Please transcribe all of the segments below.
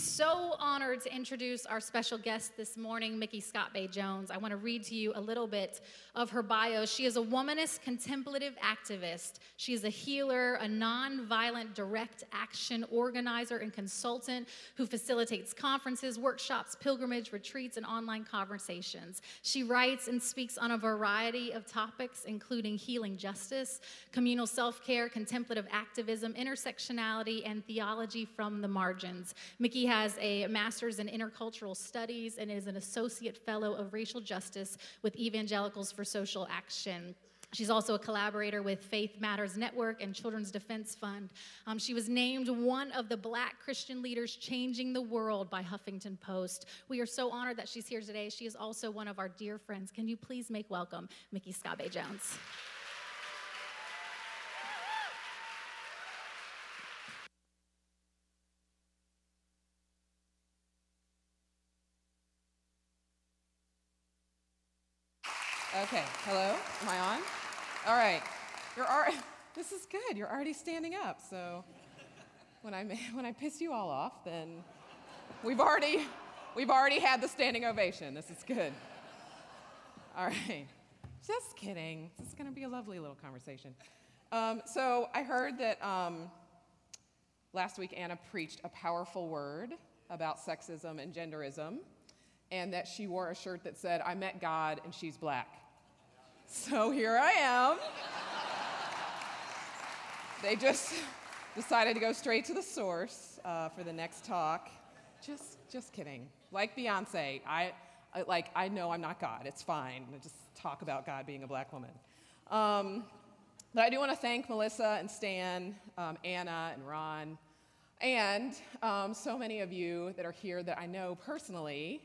so honored to introduce our special guest this morning, Mickey ScottBey Jones. I want to read to you a little bit of her bio. She is a womanist contemplative activist. She is a healer, a nonviolent direct action organizer and consultant who facilitates conferences, workshops, pilgrimage retreats, and online conversations. She writes and speaks on a variety of topics, including healing justice, communal self care, contemplative activism, intersectionality, and theology from the margins. Mickey has a master's in intercultural studies and is an associate fellow of racial justice with Evangelicals for Social Action. She's also a collaborator with Faith Matters Network and Children's Defense Fund. Um, she was named one of the black Christian leaders changing the world by Huffington Post. We are so honored that she's here today. She is also one of our dear friends. Can you please make welcome Mickey Bay Jones? Okay, hello, am I on? All right, you're already, this is good, you're already standing up, so when I, when I piss you all off, then we've already, we've already had the standing ovation, this is good. All right, just kidding, this is gonna be a lovely little conversation. Um, so I heard that um, last week Anna preached a powerful word about sexism and genderism and that she wore a shirt that said, I met God and she's black. So here I am. They just decided to go straight to the source uh, for the next talk. Just, just kidding. Like Beyonce, I, I, like, I know I'm not God. It's fine. I just talk about God being a black woman. Um, but I do want to thank Melissa and Stan, um, Anna and Ron, and um, so many of you that are here that I know personally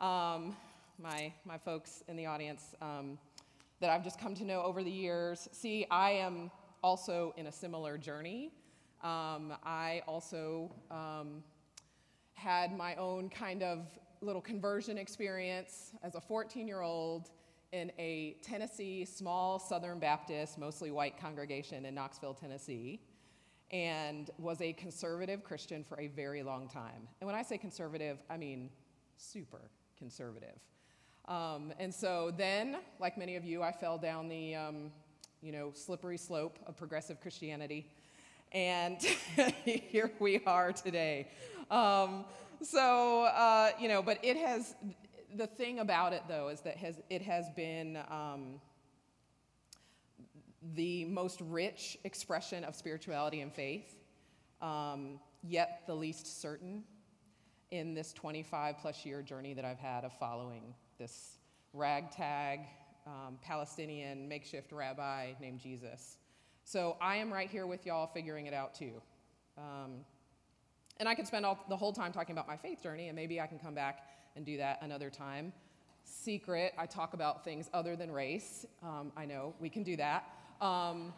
um, my, my folks in the audience um, that I've just come to know over the years. See, I am also in a similar journey. Um, I also um, had my own kind of little conversion experience as a 14 year old in a Tennessee small Southern Baptist, mostly white congregation in Knoxville, Tennessee, and was a conservative Christian for a very long time. And when I say conservative, I mean super conservative. Um, and so then, like many of you, I fell down the um, you know, slippery slope of progressive Christianity. And here we are today. Um, so, uh, you know, but it has, the thing about it though is that has, it has been um, the most rich expression of spirituality and faith, um, yet the least certain in this 25 plus year journey that I've had of following this ragtag um, Palestinian makeshift rabbi named Jesus. So I am right here with y'all figuring it out too. Um, and I could spend all, the whole time talking about my faith journey, and maybe I can come back and do that another time. Secret, I talk about things other than race. Um, I know, we can do that. Um,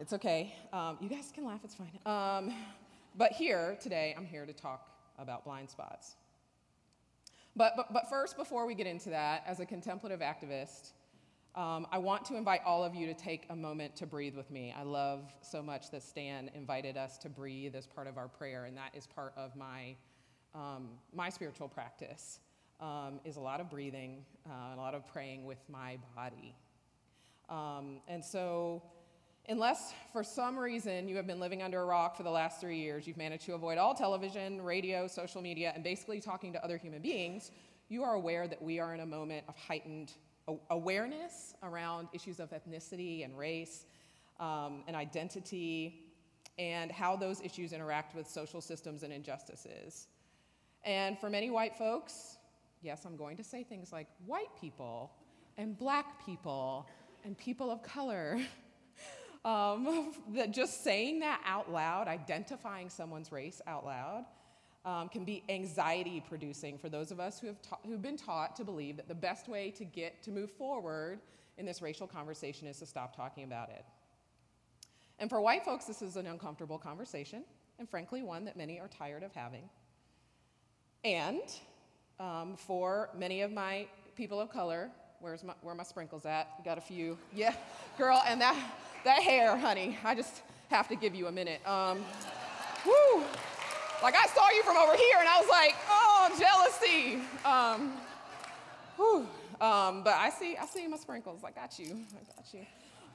it's okay. Um, you guys can laugh, it's fine. Um, but here, today, I'm here to talk about blind spots. But, but, but first, before we get into that, as a contemplative activist, um, I want to invite all of you to take a moment to breathe with me. I love so much that Stan invited us to breathe as part of our prayer, and that is part of my, um, my spiritual practice. Um, is a lot of breathing, uh, a lot of praying with my body. Um, and so Unless for some reason you have been living under a rock for the last three years, you've managed to avoid all television, radio, social media, and basically talking to other human beings, you are aware that we are in a moment of heightened awareness around issues of ethnicity and race um, and identity and how those issues interact with social systems and injustices. And for many white folks, yes, I'm going to say things like white people and black people and people of color. Um, that just saying that out loud, identifying someone's race out loud, um, can be anxiety producing for those of us who have ta- who've been taught to believe that the best way to get to move forward in this racial conversation is to stop talking about it. And for white folks, this is an uncomfortable conversation, and frankly, one that many are tired of having. And um, for many of my people of color, where's my, where my sprinkles at? Got a few. Yeah, girl, and that that hair, honey, I just have to give you a minute. Um, woo! like I saw you from over here, and I was like, oh, jealousy. Um, whew. Um, but I see, I see my sprinkles. I got you. I got you.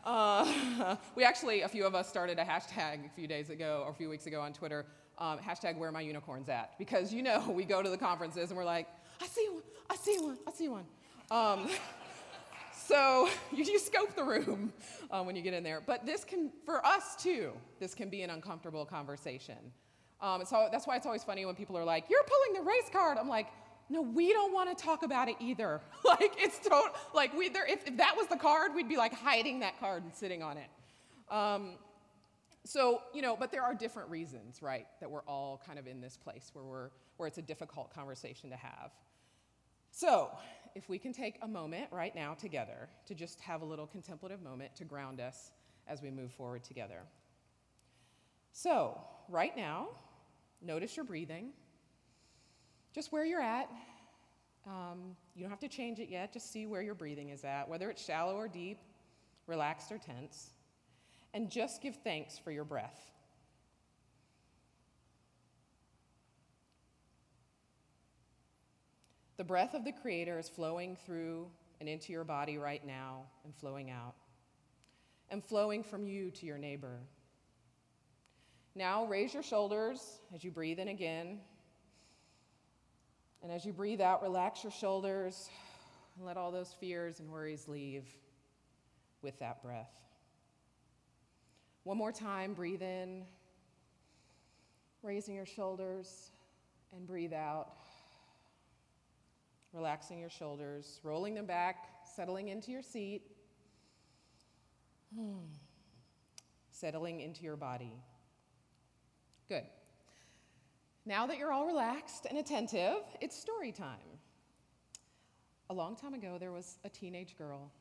Uh, we actually, a few of us started a hashtag a few days ago or a few weeks ago on Twitter, um, hashtag where my unicorns at. Because you know, we go to the conferences and we're like, I see one, I see one, I see one. Um, so you, you, scope the room uh, when you get in there. But this can, for us too, this can be an uncomfortable conversation. Um, so that's why it's always funny when people are like, You're pulling the race card. I'm like, no, we don't want to talk about it either. like it's total, like we there. If, if, that was the card, we'd be like hiding that card and sitting on it. Um, so you know, but there are different reasons, right, that we're all kind of in this place where we're where it's a difficult conversation to have. So if we can take a moment right now together to just have a little contemplative moment to ground us as we move forward together. So right now, notice your breathing just where you're at. Um, you don't have to change it yet, just see where your breathing is at, whether it's shallow or deep, relaxed or tense. And just give thanks for your breath. The breath of the Creator is flowing through and into your body right now and flowing out, and flowing from you to your neighbor. Now raise your shoulders as you breathe in again and as you breathe out, relax your shoulders and let all those fears and worries leave with that breath. One more time, breathe in, raising your shoulders, and breathe out. Relaxing your shoulders, rolling them back, settling into your seat, hmm. settling into your body. Good. Now that you're all relaxed and attentive, it's story time. A long time ago, there was a teenage girl,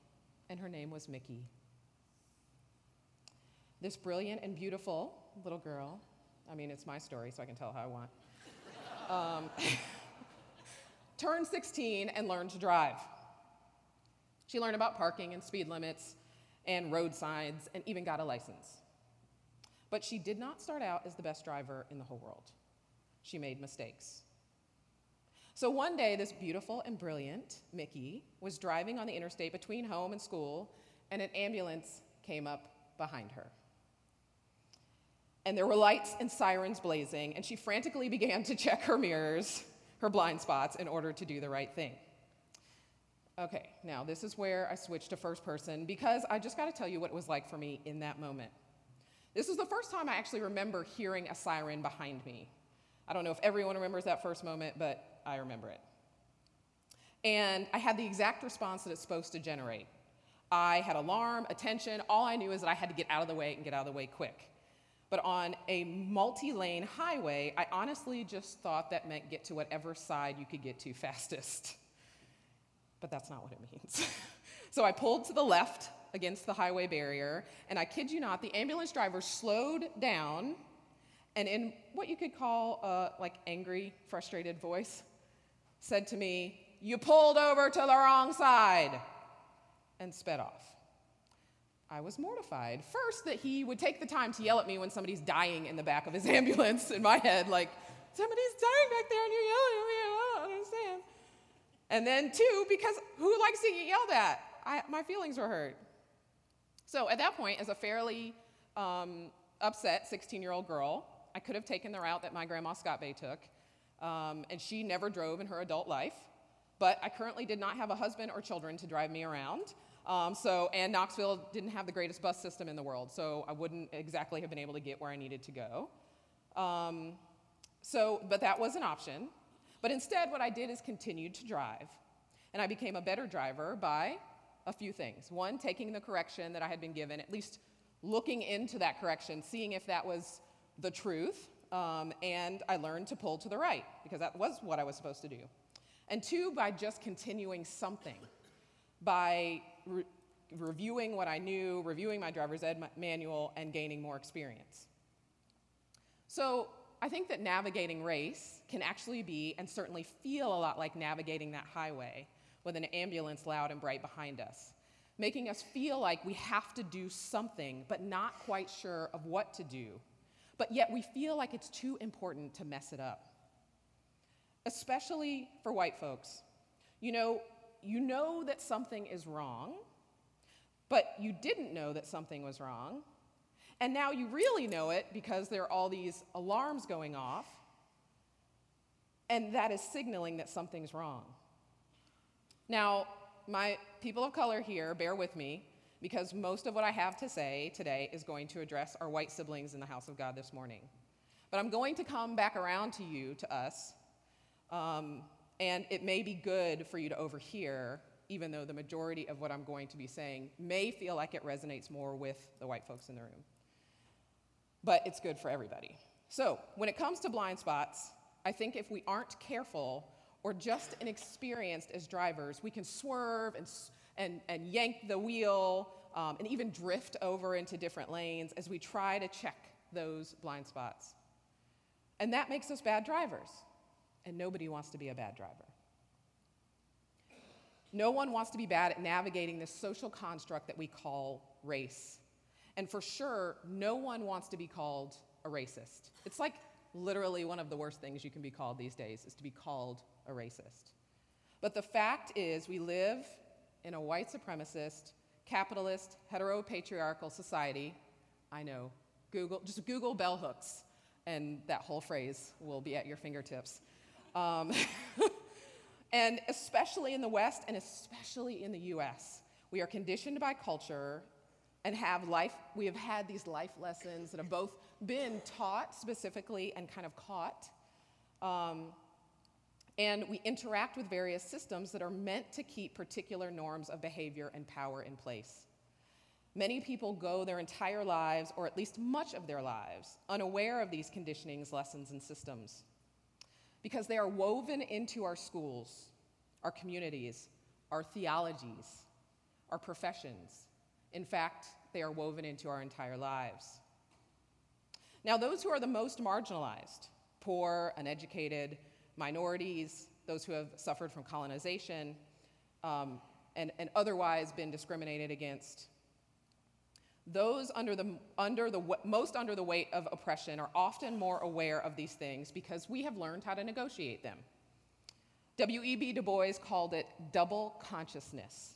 and her name was Mickey. This brilliant and beautiful little girl, I mean, it's my story, so I can tell how I want, um, turned 16 and learned to drive. She learned about parking and speed limits and road signs and even got a license. But she did not start out as the best driver in the whole world she made mistakes. So one day, this beautiful and brilliant Mickey was driving on the interstate between home and school, and an ambulance came up behind her. And there were lights and sirens blazing, and she frantically began to check her mirrors, her blind spots, in order to do the right thing. Okay, now this is where I switched to first person because I just got to tell you what it was like for me in that moment. This was the first time I actually remember hearing a siren behind me. I don't know if everyone remembers that first moment, but I remember it. And I had the exact response that it's supposed to generate. I had alarm, attention, all I knew is that I had to get out of the way and get out of the way quick. But on a multi lane highway, I honestly just thought that meant get to whatever side you could get to fastest. But that's not what it means. so I pulled to the left against the highway barrier, and I kid you not, the ambulance driver slowed down and in what you could call a like angry, frustrated voice, said to me, "You pulled over to the wrong side," and sped off. I was mortified. First, that he would take the time to yell at me when somebody's dying in the back of his ambulance. In my head, like somebody's dying back there, and you're yelling at me. I don't understand. And then two, because who likes to get yelled at? I, my feelings were hurt. So at that point, as a fairly um, upset 16 year old girl, I could have taken the route that my grandma ScottBey took, um, and she never drove in her adult life. But I currently did not have a husband or children to drive me around. Um, so, and Knoxville didn't have the greatest bus system in the world, so I wouldn't exactly have been able to get where I needed to go. Um, so, but that was an option. But instead, what I did is continued to drive. And I became a better driver by a few things. One, taking the correction that I had been given, at least looking into that correction, seeing if that was the truth, um, and I learned to pull to the right because that was what I was supposed to do. And two, by just continuing something, by re- reviewing what I knew, reviewing my driver's ed manual, and gaining more experience. So I think that navigating race can actually be, and certainly feel a lot like navigating that highway with an ambulance loud and bright behind us, making us feel like we have to do something, but not quite sure of what to do but yet we feel like it's too important to mess it up. Especially for white folks. You know, you know that something is wrong, but you didn't know that something was wrong. And now you really know it because there are all these alarms going off, and that is signaling that something's wrong. Now, my people of color here, bear with me, because most of what I have to say today is going to address our white siblings in the house of God this morning. But I'm going to come back around to you, to us, um, and it may be good for you to overhear, even though the majority of what I'm going to be saying may feel like it resonates more with the white folks in the room. But it's good for everybody. So, when it comes to blind spots, I think if we aren't careful or just inexperienced as drivers, we can swerve and and, and yank the wheel um, and even drift over into different lanes as we try to check those blind spots. And that makes us bad drivers. And nobody wants to be a bad driver. No one wants to be bad at navigating this social construct that we call race. And for sure, no one wants to be called a racist. It's like literally one of the worst things you can be called these days is to be called a racist. But the fact is, we live in a white supremacist, capitalist, heteropatriarchal society, I know, Google, just Google bell hooks, and that whole phrase will be at your fingertips. Um, and especially in the West and especially in the US, we are conditioned by culture and have life, we have had these life lessons that have both been taught specifically and kind of caught. Um, and we interact with various systems that are meant to keep particular norms of behavior and power in place. Many people go their entire lives, or at least much of their lives, unaware of these conditionings, lessons, and systems because they are woven into our schools, our communities, our theologies, our professions. In fact, they are woven into our entire lives. Now, those who are the most marginalized, poor, uneducated, minorities, those who have suffered from colonization, um, and, and otherwise been discriminated against. Those under the, under the, most under the weight of oppression are often more aware of these things because we have learned how to negotiate them. W.E.B. Du Bois called it double consciousness.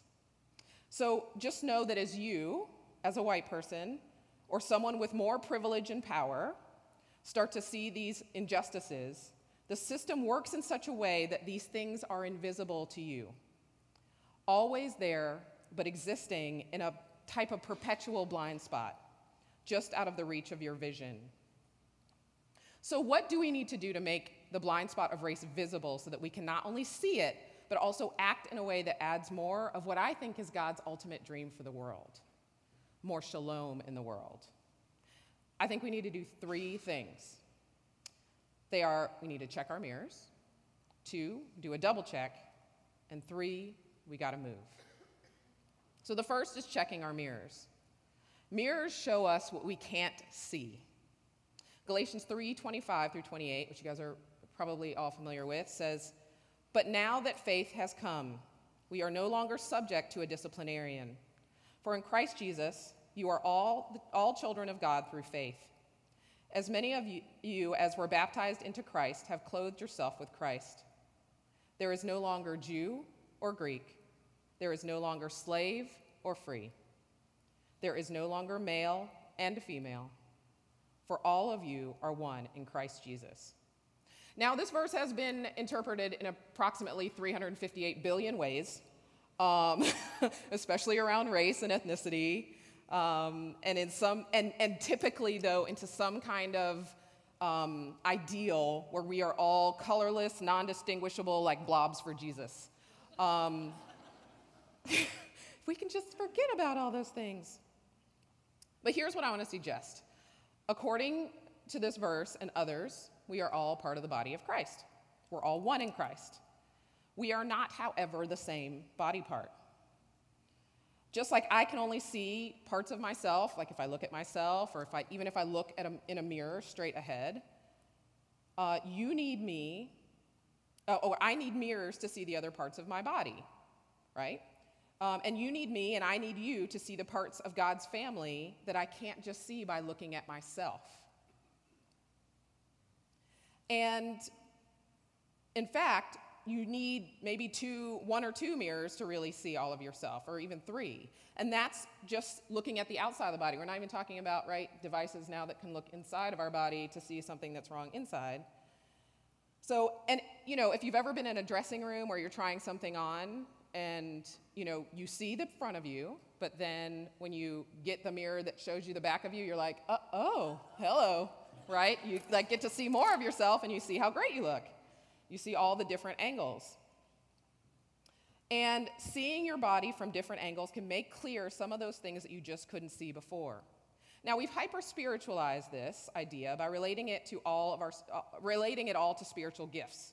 So just know that as you, as a white person, or someone with more privilege and power, start to see these injustices, the system works in such a way that these things are invisible to you, always there, but existing in a type of perpetual blind spot, just out of the reach of your vision. So, what do we need to do to make the blind spot of race visible so that we can not only see it, but also act in a way that adds more of what I think is God's ultimate dream for the world more shalom in the world? I think we need to do three things. They are we need to check our mirrors, two, do a double check, and three, we got to move. So the first is checking our mirrors. Mirrors show us what we can't see. Galatians 3 25 through 28, which you guys are probably all familiar with, says, But now that faith has come, we are no longer subject to a disciplinarian. For in Christ Jesus, you are all, all children of God through faith. As many of you as were baptized into Christ have clothed yourself with Christ. There is no longer Jew or Greek. There is no longer slave or free. There is no longer male and female. For all of you are one in Christ Jesus. Now, this verse has been interpreted in approximately 358 billion ways, um, especially around race and ethnicity um, and in some and, and typically though into some kind of um, ideal where we are all colorless non-distinguishable like blobs for jesus um, we can just forget about all those things. But here's what i want to suggest. According to this verse and others we are all part of the body of christ. We're all one in christ. We are not however the same body part. Just like I can only see parts of myself, like if I look at myself, or if I, even if I look at a, in a mirror straight ahead, uh, you need me, uh, or I need mirrors to see the other parts of my body, right? Um, and you need me, and I need you to see the parts of God's family that I can't just see by looking at myself. And in fact, you need maybe two, one or two mirrors to really see all of yourself, or even three. And that's just looking at the outside of the body. We're not even talking about, right, devices now that can look inside of our body to see something that's wrong inside. So, and you know, if you've ever been in a dressing room where you're trying something on and you know, you see the front of you, but then when you get the mirror that shows you the back of you, you're like, uh, oh, hello, right? You like get to see more of yourself and you see how great you look. You see all the different angles. And seeing your body from different angles can make clear some of those things that you just couldn't see before. Now we've hyper spiritualized this idea by relating it to all of our uh, relating it all to spiritual gifts.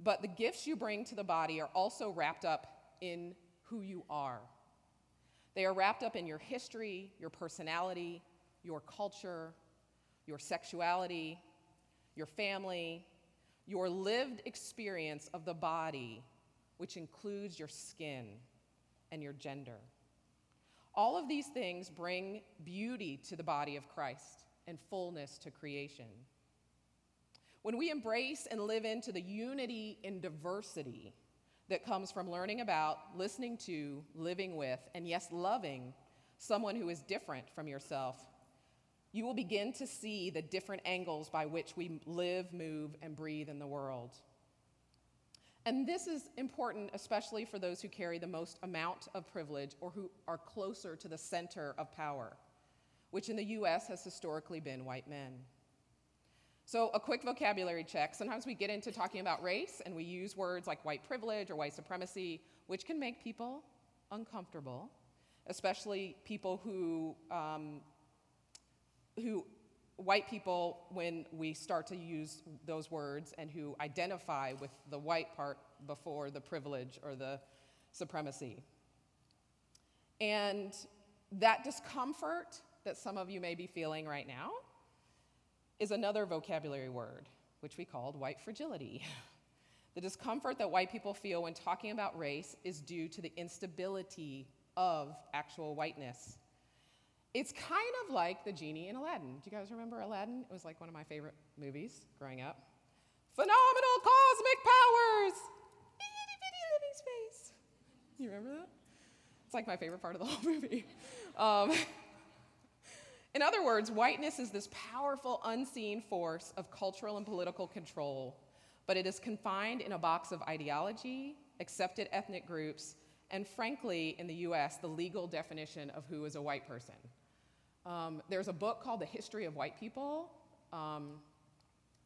But the gifts you bring to the body are also wrapped up in who you are. They are wrapped up in your history, your personality, your culture, your sexuality, your family, your lived experience of the body, which includes your skin and your gender. All of these things bring beauty to the body of Christ and fullness to creation. When we embrace and live into the unity in diversity that comes from learning about, listening to, living with, and yes, loving someone who is different from yourself, you will begin to see the different angles by which we live, move, and breathe in the world. And this is important, especially for those who carry the most amount of privilege or who are closer to the center of power, which in the US has historically been white men. So, a quick vocabulary check. Sometimes we get into talking about race and we use words like white privilege or white supremacy, which can make people uncomfortable, especially people who um, who white people, when we start to use those words and who identify with the white part before the privilege or the supremacy. And that discomfort that some of you may be feeling right now is another vocabulary word, which we called white fragility. the discomfort that white people feel when talking about race is due to the instability of actual whiteness. It's kind of like the genie in Aladdin. Do you guys remember Aladdin? It was like one of my favorite movies growing up. Phenomenal cosmic powers! Itty bitty living space. You remember that? It's like my favorite part of the whole movie. Um, in other words, whiteness is this powerful, unseen force of cultural and political control, but it is confined in a box of ideology, accepted ethnic groups, and frankly, in the US, the legal definition of who is a white person. Um, there's a book called The History of White People. Um,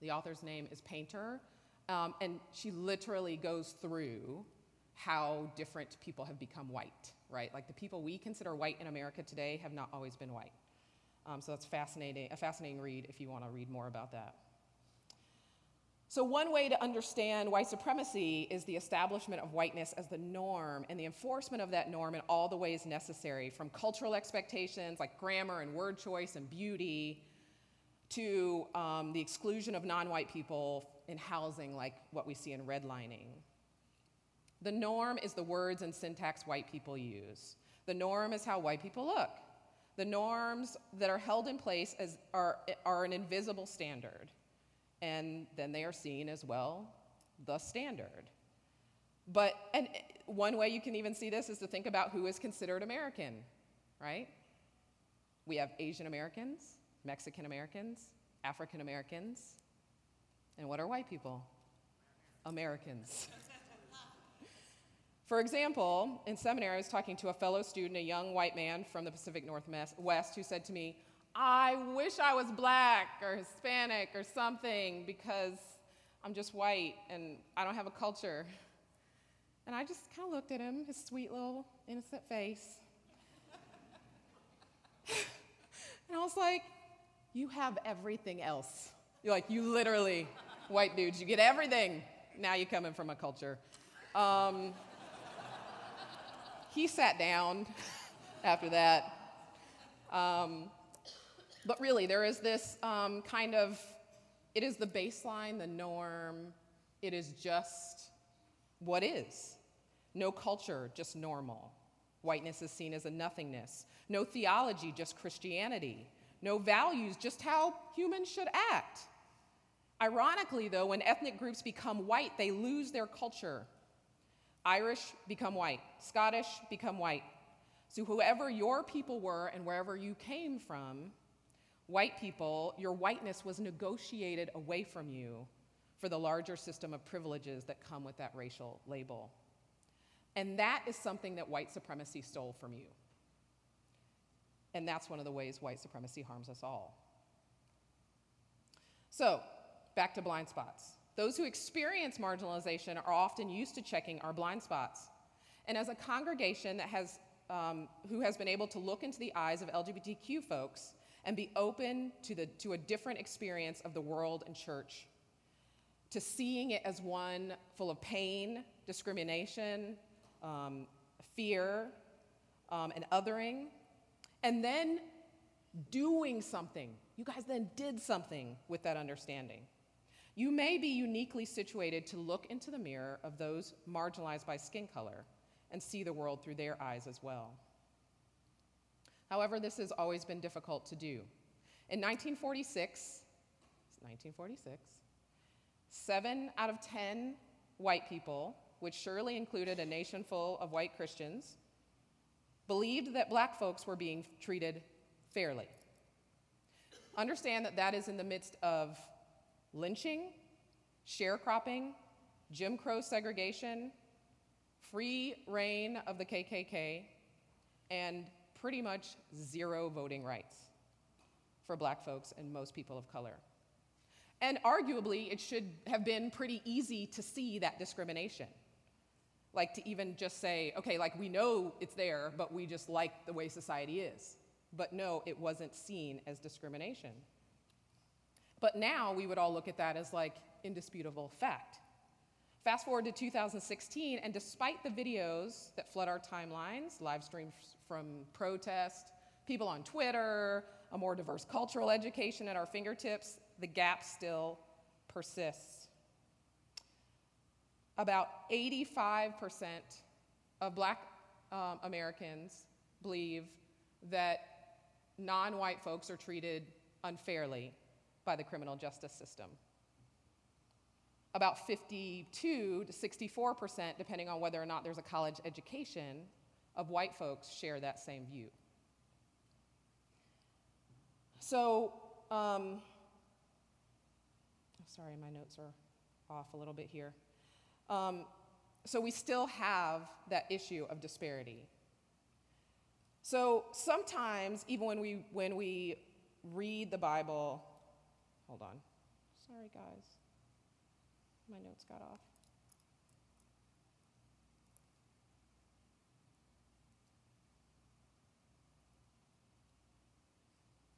the author's name is Painter. Um, and she literally goes through how different people have become white, right? Like the people we consider white in America today have not always been white. Um, so that's fascinating, a fascinating read if you want to read more about that. So, one way to understand white supremacy is the establishment of whiteness as the norm and the enforcement of that norm in all the ways necessary, from cultural expectations like grammar and word choice and beauty, to um, the exclusion of non white people in housing, like what we see in redlining. The norm is the words and syntax white people use. The norm is how white people look. The norms that are held in place as, are, are an invisible standard and then they are seen as well the standard. But and one way you can even see this is to think about who is considered American, right? We have Asian Americans, Mexican Americans, African Americans, and what are white people? Americans. For example, in seminary, I was talking to a fellow student, a young white man from the Pacific Northwest, who said to me, I wish I was black or Hispanic or something because I'm just white and I don't have a culture. And I just kind of looked at him, his sweet little innocent face. and I was like, You have everything else. You're like, You literally, white dudes, you get everything. Now you're coming from a culture. Um, he sat down after that. Um, but really, there is this um, kind of, it is the baseline, the norm, it is just what is. No culture, just normal. Whiteness is seen as a nothingness. No theology, just Christianity. No values, just how humans should act. Ironically, though, when ethnic groups become white, they lose their culture. Irish become white, Scottish become white. So, whoever your people were and wherever you came from, white people, your whiteness was negotiated away from you for the larger system of privileges that come with that racial label. And that is something that white supremacy stole from you. And that's one of the ways white supremacy harms us all. So, back to blind spots. Those who experience marginalization are often used to checking our blind spots. And as a congregation that has, um, who has been able to look into the eyes of LGBTQ folks and be open to, the, to a different experience of the world and church, to seeing it as one full of pain, discrimination, um, fear, um, and othering, and then doing something. You guys then did something with that understanding. You may be uniquely situated to look into the mirror of those marginalized by skin color and see the world through their eyes as well. However, this has always been difficult to do. In 1946, 1946, seven out of 10 white people, which surely included a nation full of white Christians, believed that black folks were being treated fairly. Understand that that is in the midst of lynching, sharecropping, Jim Crow segregation, free reign of the KKK, and pretty much zero voting rights for black folks and most people of color. And arguably, it should have been pretty easy to see that discrimination. Like to even just say, okay, like we know it's there, but we just like the way society is. But no, it wasn't seen as discrimination. But now we would all look at that as like indisputable fact. Fast forward to 2016, and despite the videos that flood our timelines, live streams from protest, people on Twitter, a more diverse cultural education at our fingertips, the gap still persists. About 85% of black um, Americans believe that non white folks are treated unfairly by the criminal justice system. About 52 to 64%, depending on whether or not there's a college education, of white folks share that same view. So, um, sorry, my notes are off a little bit here. Um, so we still have that issue of disparity. So sometimes, even when we, when we read the Bible, hold on. Sorry, guys. My notes got off.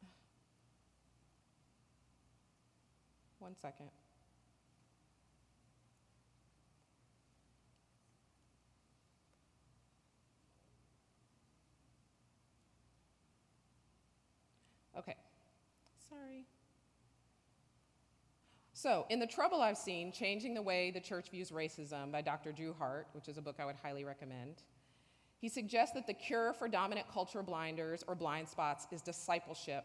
One second. Okay, sorry. So, in The Trouble I've Seen Changing the Way the Church Views Racism by Dr. Drew Hart, which is a book I would highly recommend, he suggests that the cure for dominant culture blinders or blind spots is discipleship,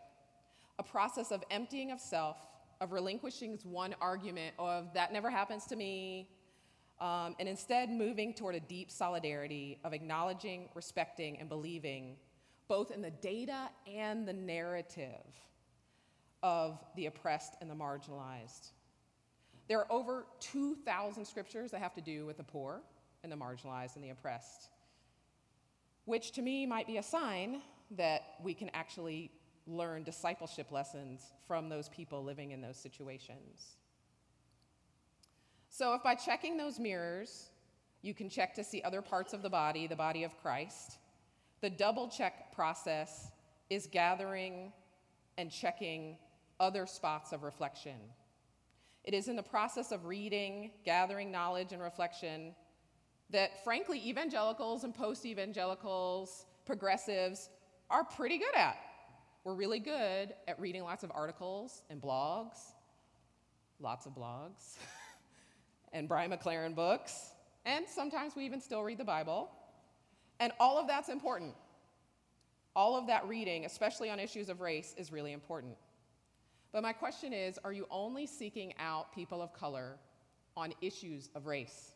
a process of emptying of self of relinquishing one argument of that never happens to me, um, and instead moving toward a deep solidarity of acknowledging, respecting, and believing both in the data and the narrative of the oppressed and the marginalized. There are over 2,000 scriptures that have to do with the poor and the marginalized and the oppressed, which to me might be a sign that we can actually learn discipleship lessons from those people living in those situations. So, if by checking those mirrors, you can check to see other parts of the body, the body of Christ, the double check process is gathering and checking other spots of reflection. It is in the process of reading, gathering knowledge, and reflection that, frankly, evangelicals and post evangelicals, progressives, are pretty good at. We're really good at reading lots of articles and blogs, lots of blogs, and Brian McLaren books, and sometimes we even still read the Bible. And all of that's important. All of that reading, especially on issues of race, is really important. But my question is are you only seeking out people of color on issues of race?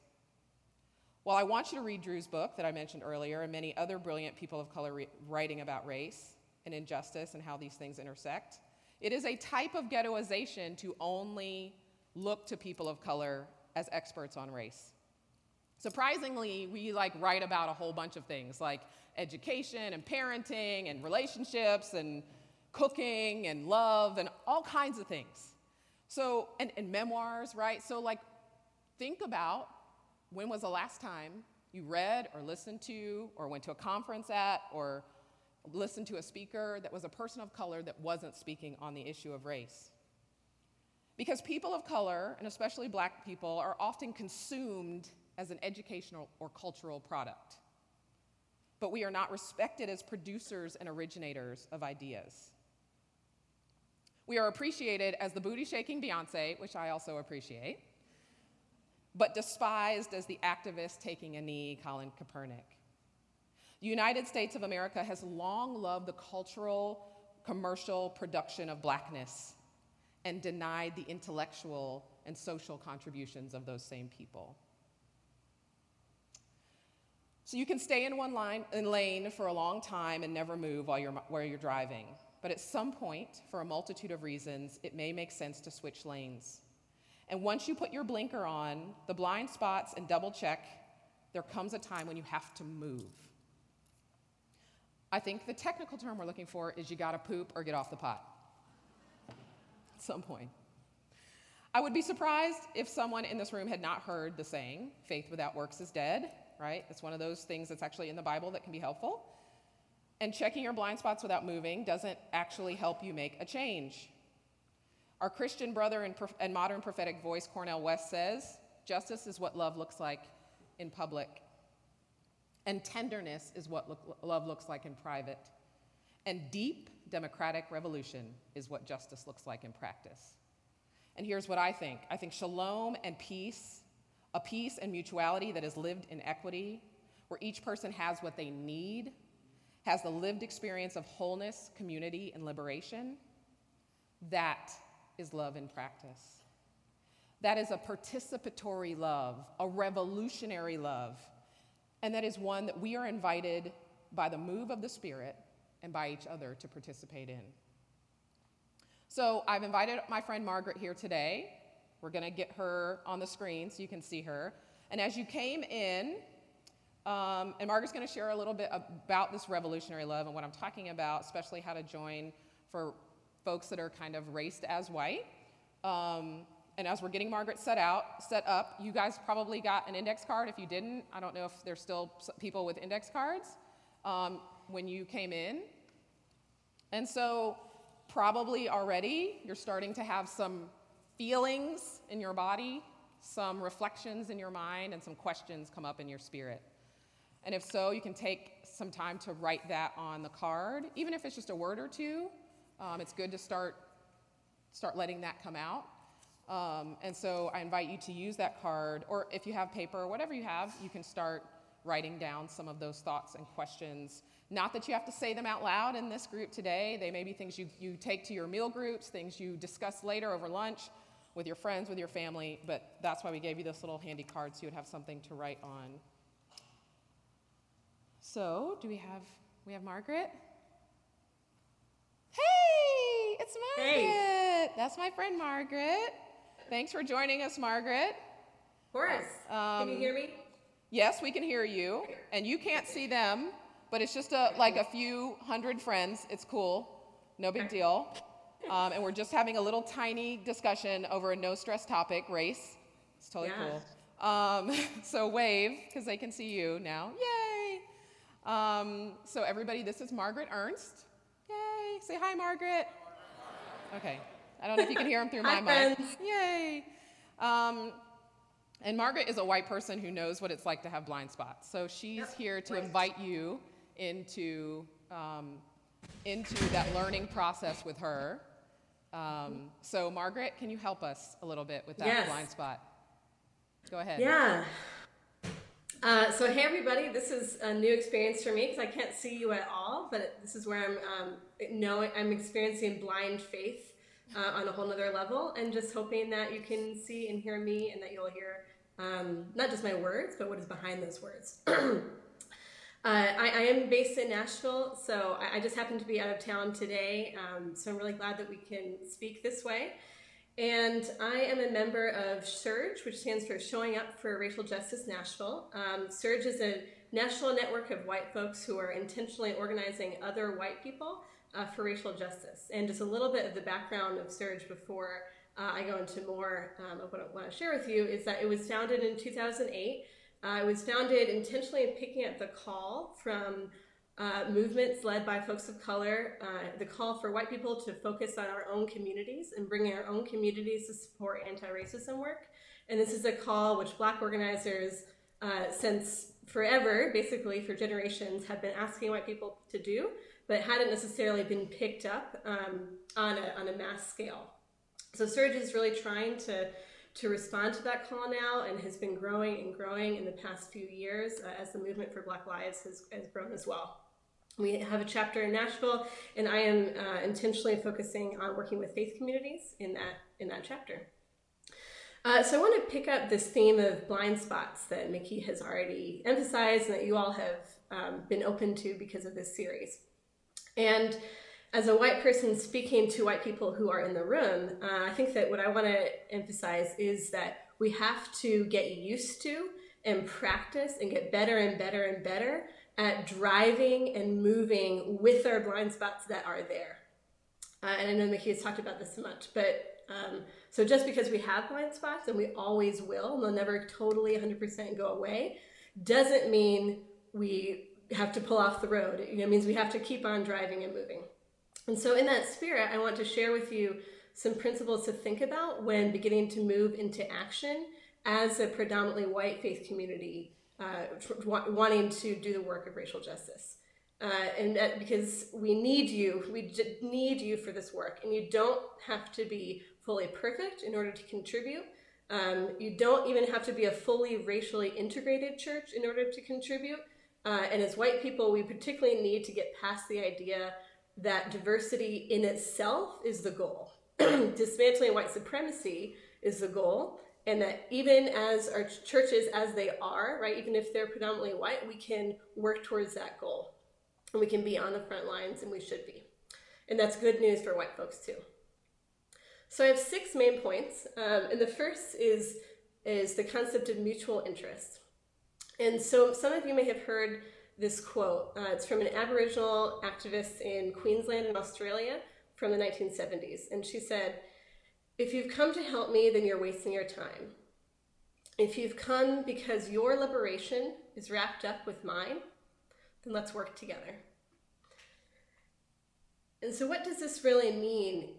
Well, I want you to read Drew's book that I mentioned earlier and many other brilliant people of color writing about race and injustice and how these things intersect. It is a type of ghettoization to only look to people of color as experts on race. Surprisingly, we like write about a whole bunch of things like education and parenting and relationships and cooking and love and all kinds of things. So, and, and memoirs, right? So, like, think about when was the last time you read or listened to or went to a conference at or listened to a speaker that was a person of color that wasn't speaking on the issue of race? Because people of color, and especially black people, are often consumed as an educational or cultural product. But we are not respected as producers and originators of ideas. We are appreciated as the booty shaking Beyonce, which I also appreciate, but despised as the activist taking a knee, Colin Kaepernick. The United States of America has long loved the cultural, commercial production of blackness and denied the intellectual and social contributions of those same people. So you can stay in one line in lane for a long time and never move while you're, where you're driving. But at some point, for a multitude of reasons, it may make sense to switch lanes. And once you put your blinker on, the blind spots, and double check, there comes a time when you have to move. I think the technical term we're looking for is you gotta poop or get off the pot. At some point. I would be surprised if someone in this room had not heard the saying, faith without works is dead, right? It's one of those things that's actually in the Bible that can be helpful. And checking your blind spots without moving doesn't actually help you make a change. Our Christian brother and, and modern prophetic voice, Cornel West, says justice is what love looks like in public, and tenderness is what love looks like in private. And deep democratic revolution is what justice looks like in practice. And here's what I think I think shalom and peace, a peace and mutuality that is lived in equity, where each person has what they need, has the lived experience of wholeness, community, and liberation, that is love in practice. That is a participatory love, a revolutionary love, and that is one that we are invited by the move of the Spirit and by each other to participate in. So I've invited my friend Margaret here today. We're going to get her on the screen so you can see her. And as you came in, um, and Margaret's going to share a little bit about this revolutionary love and what I'm talking about, especially how to join for folks that are kind of raced as white. Um, and as we're getting Margaret set out, set up, you guys probably got an index card. If you didn't, I don't know if there's still people with index cards um, when you came in. And so, probably already you're starting to have some feelings in your body, some reflections in your mind, and some questions come up in your spirit. And if so, you can take some time to write that on the card, even if it's just a word or two. Um, it's good to start, start letting that come out. Um, and so I invite you to use that card, or if you have paper whatever you have, you can start writing down some of those thoughts and questions. Not that you have to say them out loud in this group today. They may be things you, you take to your meal groups, things you discuss later over lunch with your friends, with your family, but that's why we gave you this little handy card so you would have something to write on. So, do we have we have Margaret? Hey, it's Margaret. Hey. That's my friend Margaret. Thanks for joining us, Margaret. Horace, um, can you hear me? Yes, we can hear you, and you can't see them, but it's just a like a few hundred friends. It's cool, no big deal. Um, and we're just having a little tiny discussion over a no stress topic, race. It's totally yeah. cool. Um, so wave because they can see you now. Yay! Um, so everybody, this is Margaret Ernst. Yay, say hi, Margaret. Okay. I don't know if you can hear him through my mic. Yay. Um, and Margaret is a white person who knows what it's like to have blind spots. So she's yep. here to invite you into, um, into that learning process with her. Um, so, Margaret, can you help us a little bit with that yes. blind spot? Go ahead. Yeah. Uh, so hey everybody, this is a new experience for me because I can't see you at all, but this is where I'm um, know I'm experiencing blind faith uh, on a whole nother level, and just hoping that you can see and hear me and that you'll hear um, not just my words, but what is behind those words. Uh, I, I, am based in Nashville, so I, I, just happened to be out of town today. Um, so I'm really glad that we can speak this way. And I am a member of SURJ, which stands for Showing Up for Racial Justice Nashville. Um, SURJ is a national network of white folks who are intentionally organizing other white people uh, for racial justice. And just a little bit of the background of SURJ before uh, I go into more um, of what I want to share with you is that it was founded in 2008 uh, it was founded intentionally in picking up the call from uh, movements led by folks of color, uh, the call for white people to focus on our own communities and bringing our own communities to support anti-racism work. And this is a call which black organizers, uh, since forever, basically for generations, have been asking white people to do, but hadn't necessarily been picked up um, on, a, on a mass scale. So SURJ is really trying to to respond to that call now and has been growing and growing in the past few years uh, as the movement for Black Lives has, has, grown as well. We have a chapter in Nashville, and I am uh, intentionally focusing on working with faith communities in that in that chapter. Uh, so I want to pick up this theme of blind spots that Mickey has already emphasized and that you all have um, been open to because of this series. And as a white person speaking to white people who are in the room, uh, I think that what I want to emphasize is that we have to get used to and practice and get better and better and better at driving and moving with our blind spots that are there. Uh, and I know Mickey has talked about this so much, but um, so just because we have blind spots and we always will, and they'll never totally 100% go away, doesn't mean we have to pull off the road. It means we have to keep on driving and moving. And so, in that spirit, I want to share with you some principles to think about when beginning to move into action as a predominantly white faith community uh, wanting to do the work of racial justice. Uh, and because we need you, we need you for this work, and you don't have to be fully perfect in order to contribute. Um, you don't even have to be a fully racially integrated church in order to contribute. Uh, and as white people, we particularly need to get past the idea that diversity in itself is the goal. Dismantling white supremacy is the goal, and that even as our churches, as they are, right, even if they're predominantly white, we can work towards that goal. And we can be on the front lines, and we should be. And that's good news for white folks, too. So I have six main points, um, and the first is, is the concept of mutual interest. And so some of you may have heard this quote. Uh, it's from an Aboriginal activist in Queensland in Australia from the 1970s. And she said, If you've come to help me, then you're wasting your time. If you've come because your liberation is wrapped up with mine, then let's work together. And so, what does this really mean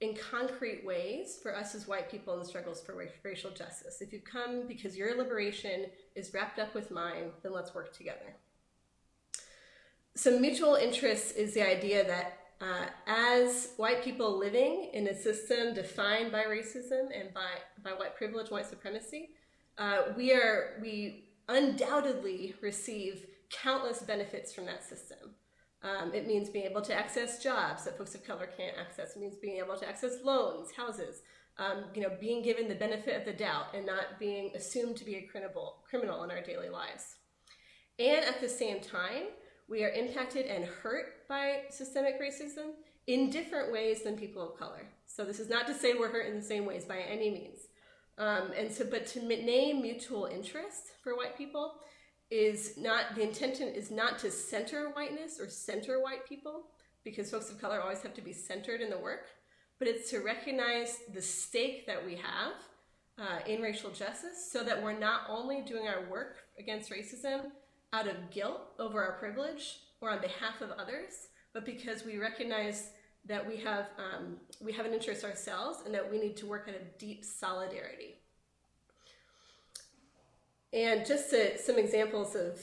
in concrete ways for us as white people in the struggles for racial justice? If you've come because your liberation is wrapped up with mine, then let's work together. So, mutual interest is the idea that uh, as white people living in a system defined by racism and by, by white privilege, white supremacy, uh, we are we undoubtedly receive countless benefits from that system. Um, it means being able to access jobs that folks of color can't access. It means being able to access loans, houses, um, you know, being given the benefit of the doubt and not being assumed to be a criminal, criminal in our daily lives. And at the same time, we are impacted and hurt by systemic racism in different ways than people of color. So this is not to say we're hurt in the same ways by any means. Um, and so, but to name mutual interest for white people is not, the intention is not to center whiteness or center white people, because folks of color always have to be centered in the work, but it's to recognize the stake that we have uh, in racial justice so that we're not only doing our work against racism, out of guilt over our privilege or on behalf of others, but because we recognize that we have um, we have an interest ourselves and that we need to work out a deep solidarity. And just to, some examples of,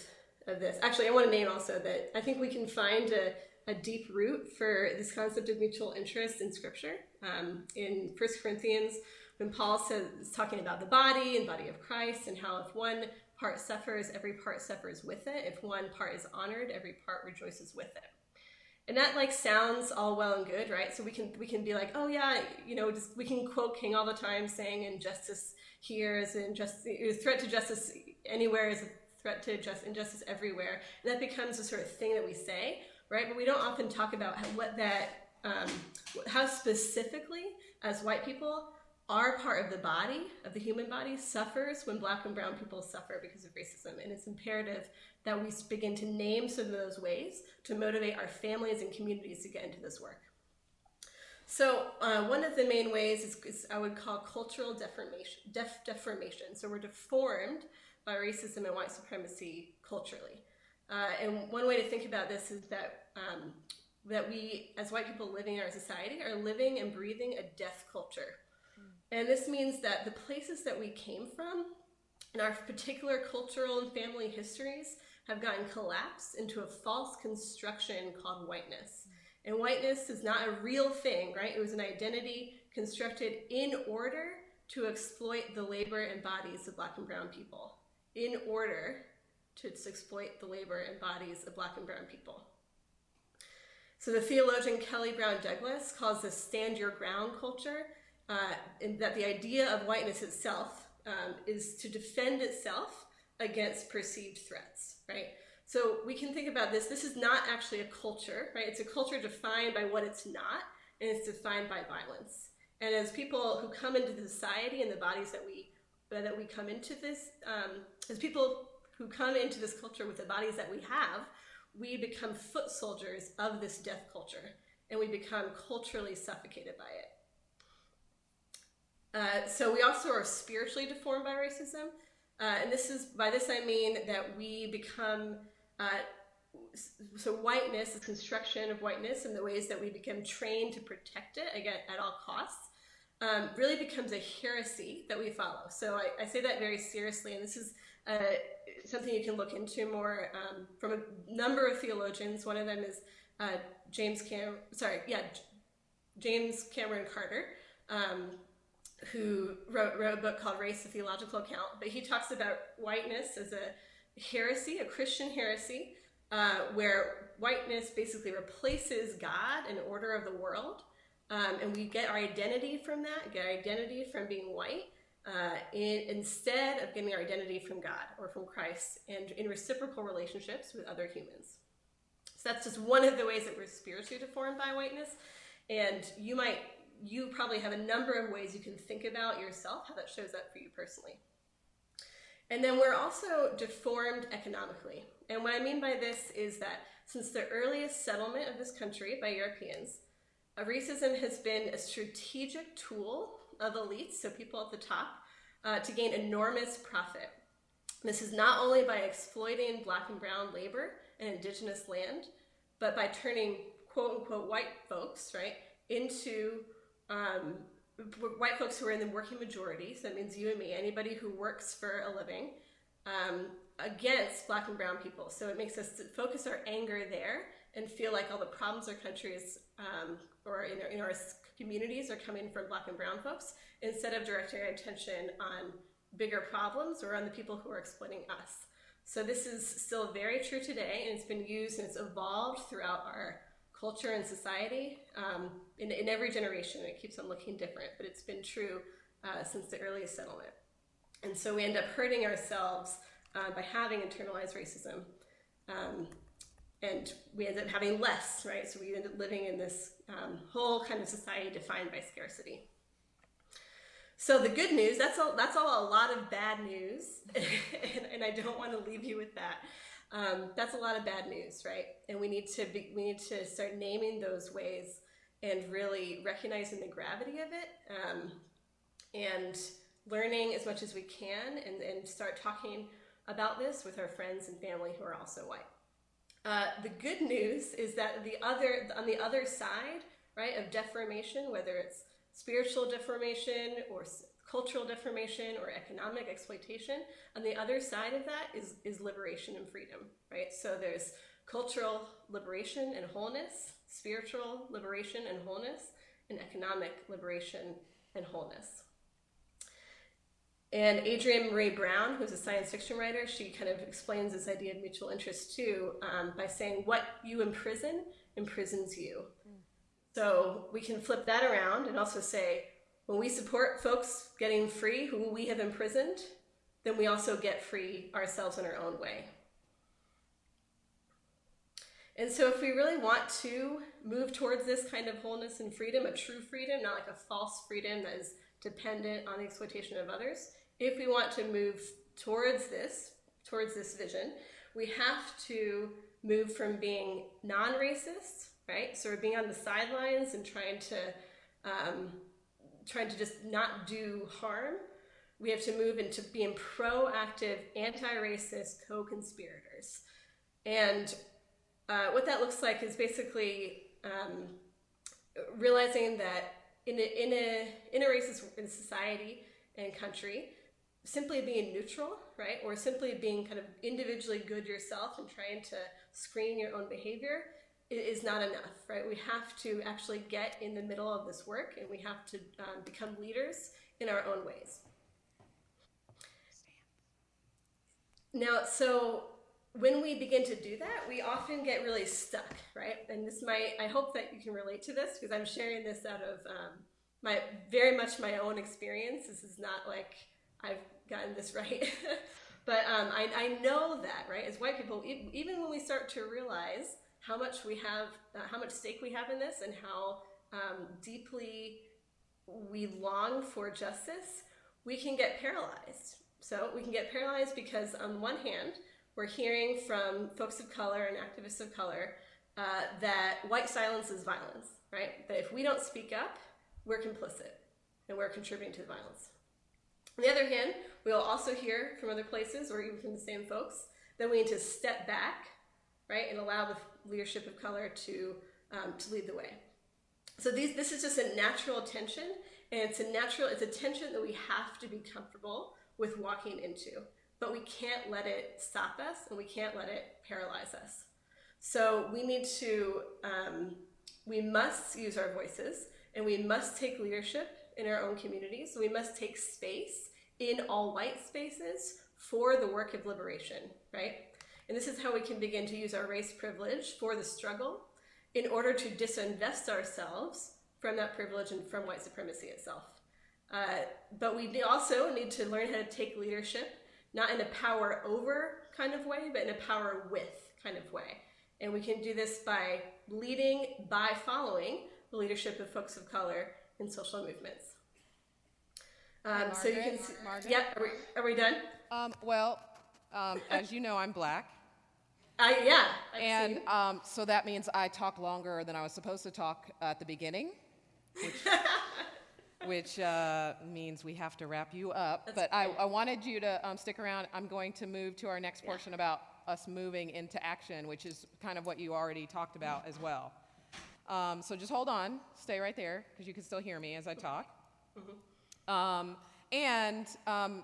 of this. Actually, I want to name also that I think we can find a, a deep root for this concept of mutual interest in Scripture. Um, in First Corinthians, when Paul says talking about the body and body of Christ, and how if one part suffers, every part suffers with it. If one part is honored, every part rejoices with it. And that like sounds all well and good, right? So we can we can be like, oh yeah, you know, just we can quote King all the time, saying injustice here is injustice, threat to justice anywhere is a threat to just injustice everywhere, and that becomes a sort of thing that we say, right? But we don't often talk about what that, um, how specifically as white people our part of the body, of the human body, suffers when black and brown people suffer because of racism. And it's imperative that we begin to name some of those ways to motivate our families and communities to get into this work. So uh, one of the main ways is, is, I would call cultural deformation, def, deformation. So we're deformed by racism and white supremacy culturally. Uh, and one way to think about this is that um, that we, as white people living in our society, are living and breathing a death culture. And this means that the places that we came from and our particular cultural and family histories have gotten collapsed into a false construction called whiteness. And whiteness is not a real thing, right? It was an identity constructed in order to exploit the labor and bodies of black and brown people, in order to exploit the labor and bodies of black and brown people. So the theologian Kelly Brown Douglas calls this stand your ground culture uh, that the idea of whiteness itself um, is to defend itself against perceived threats, right? So we can think about this. This is not actually a culture, right? It's a culture defined by what it's not, and it's defined by violence. And as people who come into the society and the bodies that we that we come into this, um, as people who come into this culture with the bodies that we have, we become foot soldiers of this death culture, and we become culturally suffocated by it. Uh, so we also are spiritually deformed by racism. Uh, and this is, by this I mean that we become, uh, so whiteness, the construction of whiteness and the ways that we become trained to protect it, again, at all costs, um, really becomes a heresy that we follow. So I, I say that very seriously, and this is uh, something you can look into more um, from a number of theologians. One of them is uh, James Cam, sorry, yeah, James Kameron Carter. Um, who wrote, wrote a book called Race, a Theological Account, but he talks about whiteness as a heresy, a Christian heresy, uh, where whiteness basically replaces God and order of the world. Um, and we get our identity from that, get our identity from being white, uh, in, instead of getting our identity from God or from Christ and in reciprocal relationships with other humans. So that's just one of the ways that we're spiritually deformed by whiteness. And you might you probably have a number of ways you can think about yourself, how that shows up for you personally. And then we're also deformed economically. And what I mean by this is that since the earliest settlement of this country by Europeans, racism has been a strategic tool of elites, so people at the top, uh, to gain enormous profit. This is not only by exploiting black and brown labor and indigenous land, but by turning quote unquote white folks, right, into um, white folks who are in the working majority, so that means you and me, anybody who works for a living, um, against black and brown people. So it makes us focus our anger there and feel like all the problems our countries um, or in our, in our communities are coming from black and brown folks instead of directing our attention on bigger problems or on the people who are exploiting us. So this is still very true today, and it's been used and it's evolved throughout our culture and society um, in, in every generation. It keeps on looking different, but it's been true uh, since the earliest settlement. And so we end up hurting ourselves uh, by having internalized racism. Um, and we end up having less, right? So we end up living in this um, whole kind of society defined by scarcity. So the good news, that's all, that's all a lot of bad news, and, and I don't want to leave you with that. Um, that's a lot of bad news, right? And we need to be, we need to start naming those ways and really recognizing the gravity of it um, and learning as much as we can and, and start talking about this with our friends and family who are also white. Uh, the good news is that the other on the other side, right, of deformation, whether it's spiritual deformation or cultural deformation or economic exploitation. On the other side of that is, is liberation and freedom, right? So there's cultural liberation and wholeness, spiritual liberation and wholeness, and economic liberation and wholeness. And Adrienne Maree Brown, who's a science fiction writer, she kind of explains this idea of mutual interest too um, by saying what you imprison imprisons you. So we can flip that around and also say, when we support folks getting free who we have imprisoned, then we also get free ourselves in our own way. And so, if we really want to move towards this kind of wholeness and freedom, a true freedom, not like a false freedom that is dependent on the exploitation of others, if we want to move towards this, towards this vision, we have to move from being non racist, right? So, we're being on the sidelines and trying to. Um, trying to just not do harm we have to move into being proactive anti-racist co-conspirators and uh, what that looks like is basically um, realizing that in a, in a, in a racist society and country, simply being neutral, right, or simply being kind of individually good yourself and trying to screen your own behavior is not enough, right? We have to actually get in the middle of this work and we have to um, become leaders in our own ways. Now, so when we begin to do that, we often get really stuck, right? And this might, I hope that you can relate to this because I'm sharing this out of um, my very much my own experience. This is not like I've gotten this right. but um, I, I know that, right, as white people, even when we start to realize how much we have, uh, how much stake we have in this, and how um, deeply we long for justice, we can get paralyzed. So we can get paralyzed because, on one hand, we're hearing from folks of color and activists of color uh, that white silence is violence, right? That if we don't speak up, we're complicit and we're contributing to the violence. On the other hand, we'll also hear from other places or even from the same folks that we need to step back, right, and allow the leadership of color to, um, to lead the way. So these, this is just a natural tension, and it's a natural, it's a tension that we have to be comfortable with walking into but we can't let it stop us and we can't let it paralyze us. So we need to, um, we must use our voices and we must take leadership in our own communities. we must take space in all white spaces for the work of liberation, right? And this is how we can begin to use our race privilege for the struggle in order to disinvest ourselves from that privilege and from white supremacy itself. Uh, but we also need to learn how to take leadership not in a power over kind of way, but in a power with kind of way. And we can do this by leading, by following the leadership of folks of color in social movements. Um, so you can see, Margaret? yeah, are we, are we done? Um, well, um, as you know, I'm black. Uh, yeah. I've and um, so that means I talk longer than I was supposed to talk at the beginning, which which uh, means we have to wrap you up. That's but I, I, wanted you to um, stick around. I'm going to move to our next portion yeah. about us moving into action, which is kind of what you already talked about as well. Um, so just hold on, stay right there, because you can still hear me as I talk. Mm-hmm. Um, and um,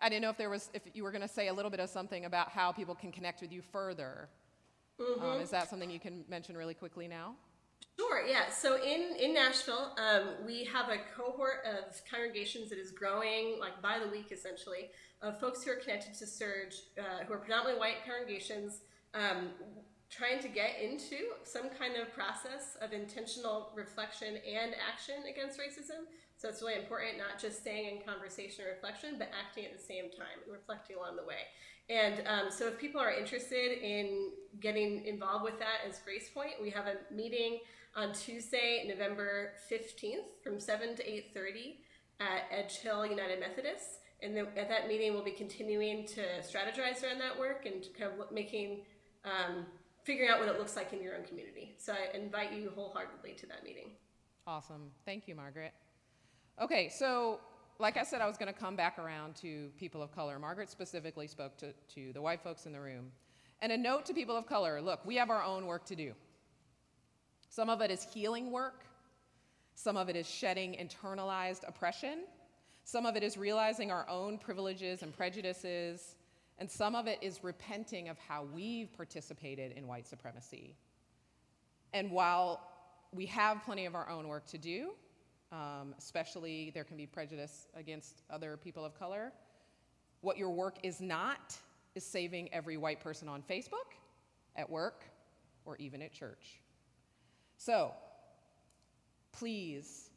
I didn't know if there was, if you were going to say a little bit of something about how people can connect with you further. Mm-hmm. is that something you can mention really quickly now? Sure, yeah. So in, in Nashville, um, we have a cohort of congregations that is growing like by the week essentially of folks who are connected to SURJ, uh, who are predominantly white congregations, um, trying to get into some kind of process of intentional reflection and action against racism. So it's really important not just staying in conversation or reflection, but acting at the same time and reflecting along the way. And um, so if people are interested in getting involved with that as GracePointe, we have a meeting on Tuesday, November 15th from 7 to 8.30 at Edge Hill United Methodist. And then at that meeting, we'll be continuing to strategize around that work and kind of making, um, figuring out what it looks like in your own community. So I invite you wholeheartedly to that meeting. Awesome. Thank you, Margaret. Okay, so like I said, I was going to come back around to people of color. Margaret specifically spoke to, to the white folks in the room. And a note to people of color look, we have our own work to do. Some of it is healing work, some of it is shedding internalized oppression, some of it is realizing our own privileges and prejudices, and some of it is repenting of how we've participated in white supremacy. And while we have plenty of our own work to do, um, especially there can be prejudice against other people of color, what your work is not is saving every white person on Facebook, at work, or even at church. So, please,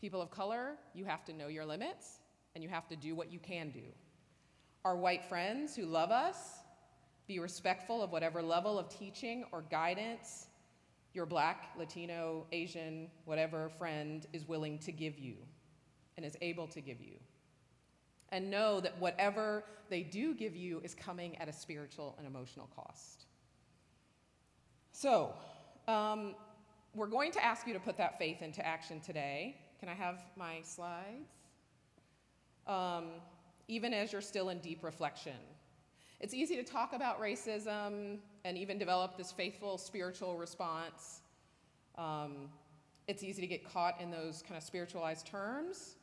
people of color, you have to know your limits and you have to do what you can do. Our white friends who love us, be respectful of whatever level of teaching or guidance your black, Latino, Asian, whatever friend is willing to give you and is able to give you. And know that whatever they do give you is coming at a spiritual and emotional cost. So, um, we're going to ask you to put that faith into action today. Can I have my slides? Um, even as you're still in deep reflection. It's easy to talk about racism and even develop this faithful spiritual response. Um, it's easy to get caught in those kind of spiritualized terms.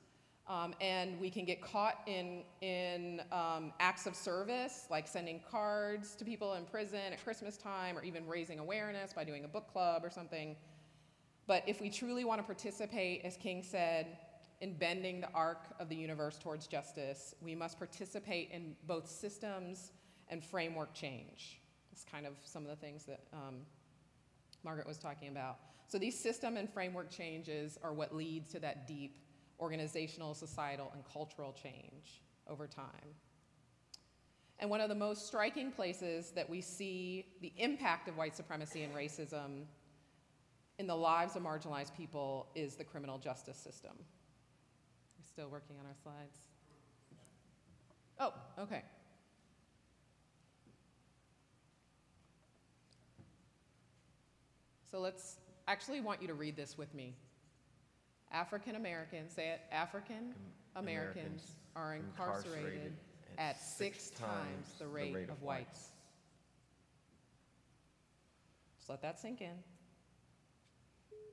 Um, and we can get caught in, in um, acts of service, like sending cards to people in prison at Christmas time, or even raising awareness by doing a book club or something. But if we truly want to participate, as King said, in bending the arc of the universe towards justice, we must participate in both systems and framework change. It's kind of some of the things that um, Margaret was talking about. So these system and framework changes are what leads to that deep organizational, societal, and cultural change over time. And one of the most striking places that we see the impact of white supremacy and racism in the lives of marginalized people is the criminal justice system. We're still working on our slides. Oh, okay. So let's actually want you to read this with me. African Americans, say it, African Americans are incarcerated at six times the rate of whites. Just let that sink in.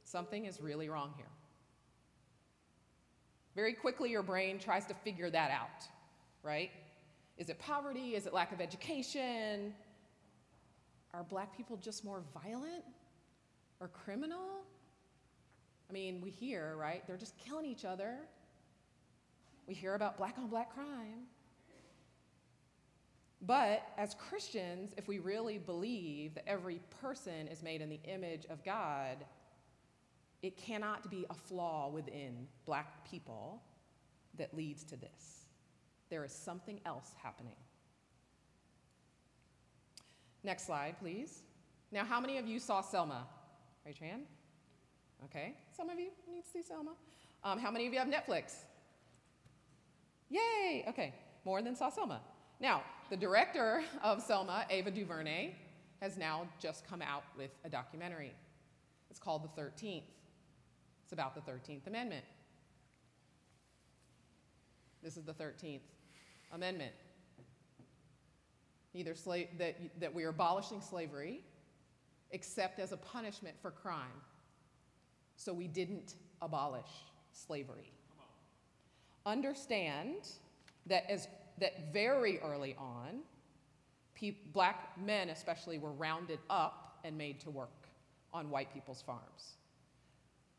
Something is really wrong here. Very quickly, your brain tries to figure that out, right? Is it poverty? Is it lack of education? Are black people just more violent? Or criminal. I mean, we hear, right? They're just killing each other. We hear about black on black crime. But as Christians, if we really believe that every person is made in the image of God, it cannot be a flaw within black people that leads to this. There is something else happening. Next slide, please. Now, how many of you saw Selma? Raise your hand. Okay, some of you need to see Selma. Um, how many of you have Netflix? Yay! Okay, more than saw Selma. Now, the director of Selma, Ava DuVernay, has now just come out with a documentary. It's called The 13th. It's about the 13th Amendment. This is the 13th Amendment. Either that, that we are abolishing slavery except as a punishment for crime. So we didn't abolish slavery. Understand that, as, that very early on, pe- black men especially were rounded up and made to work on white people's farms.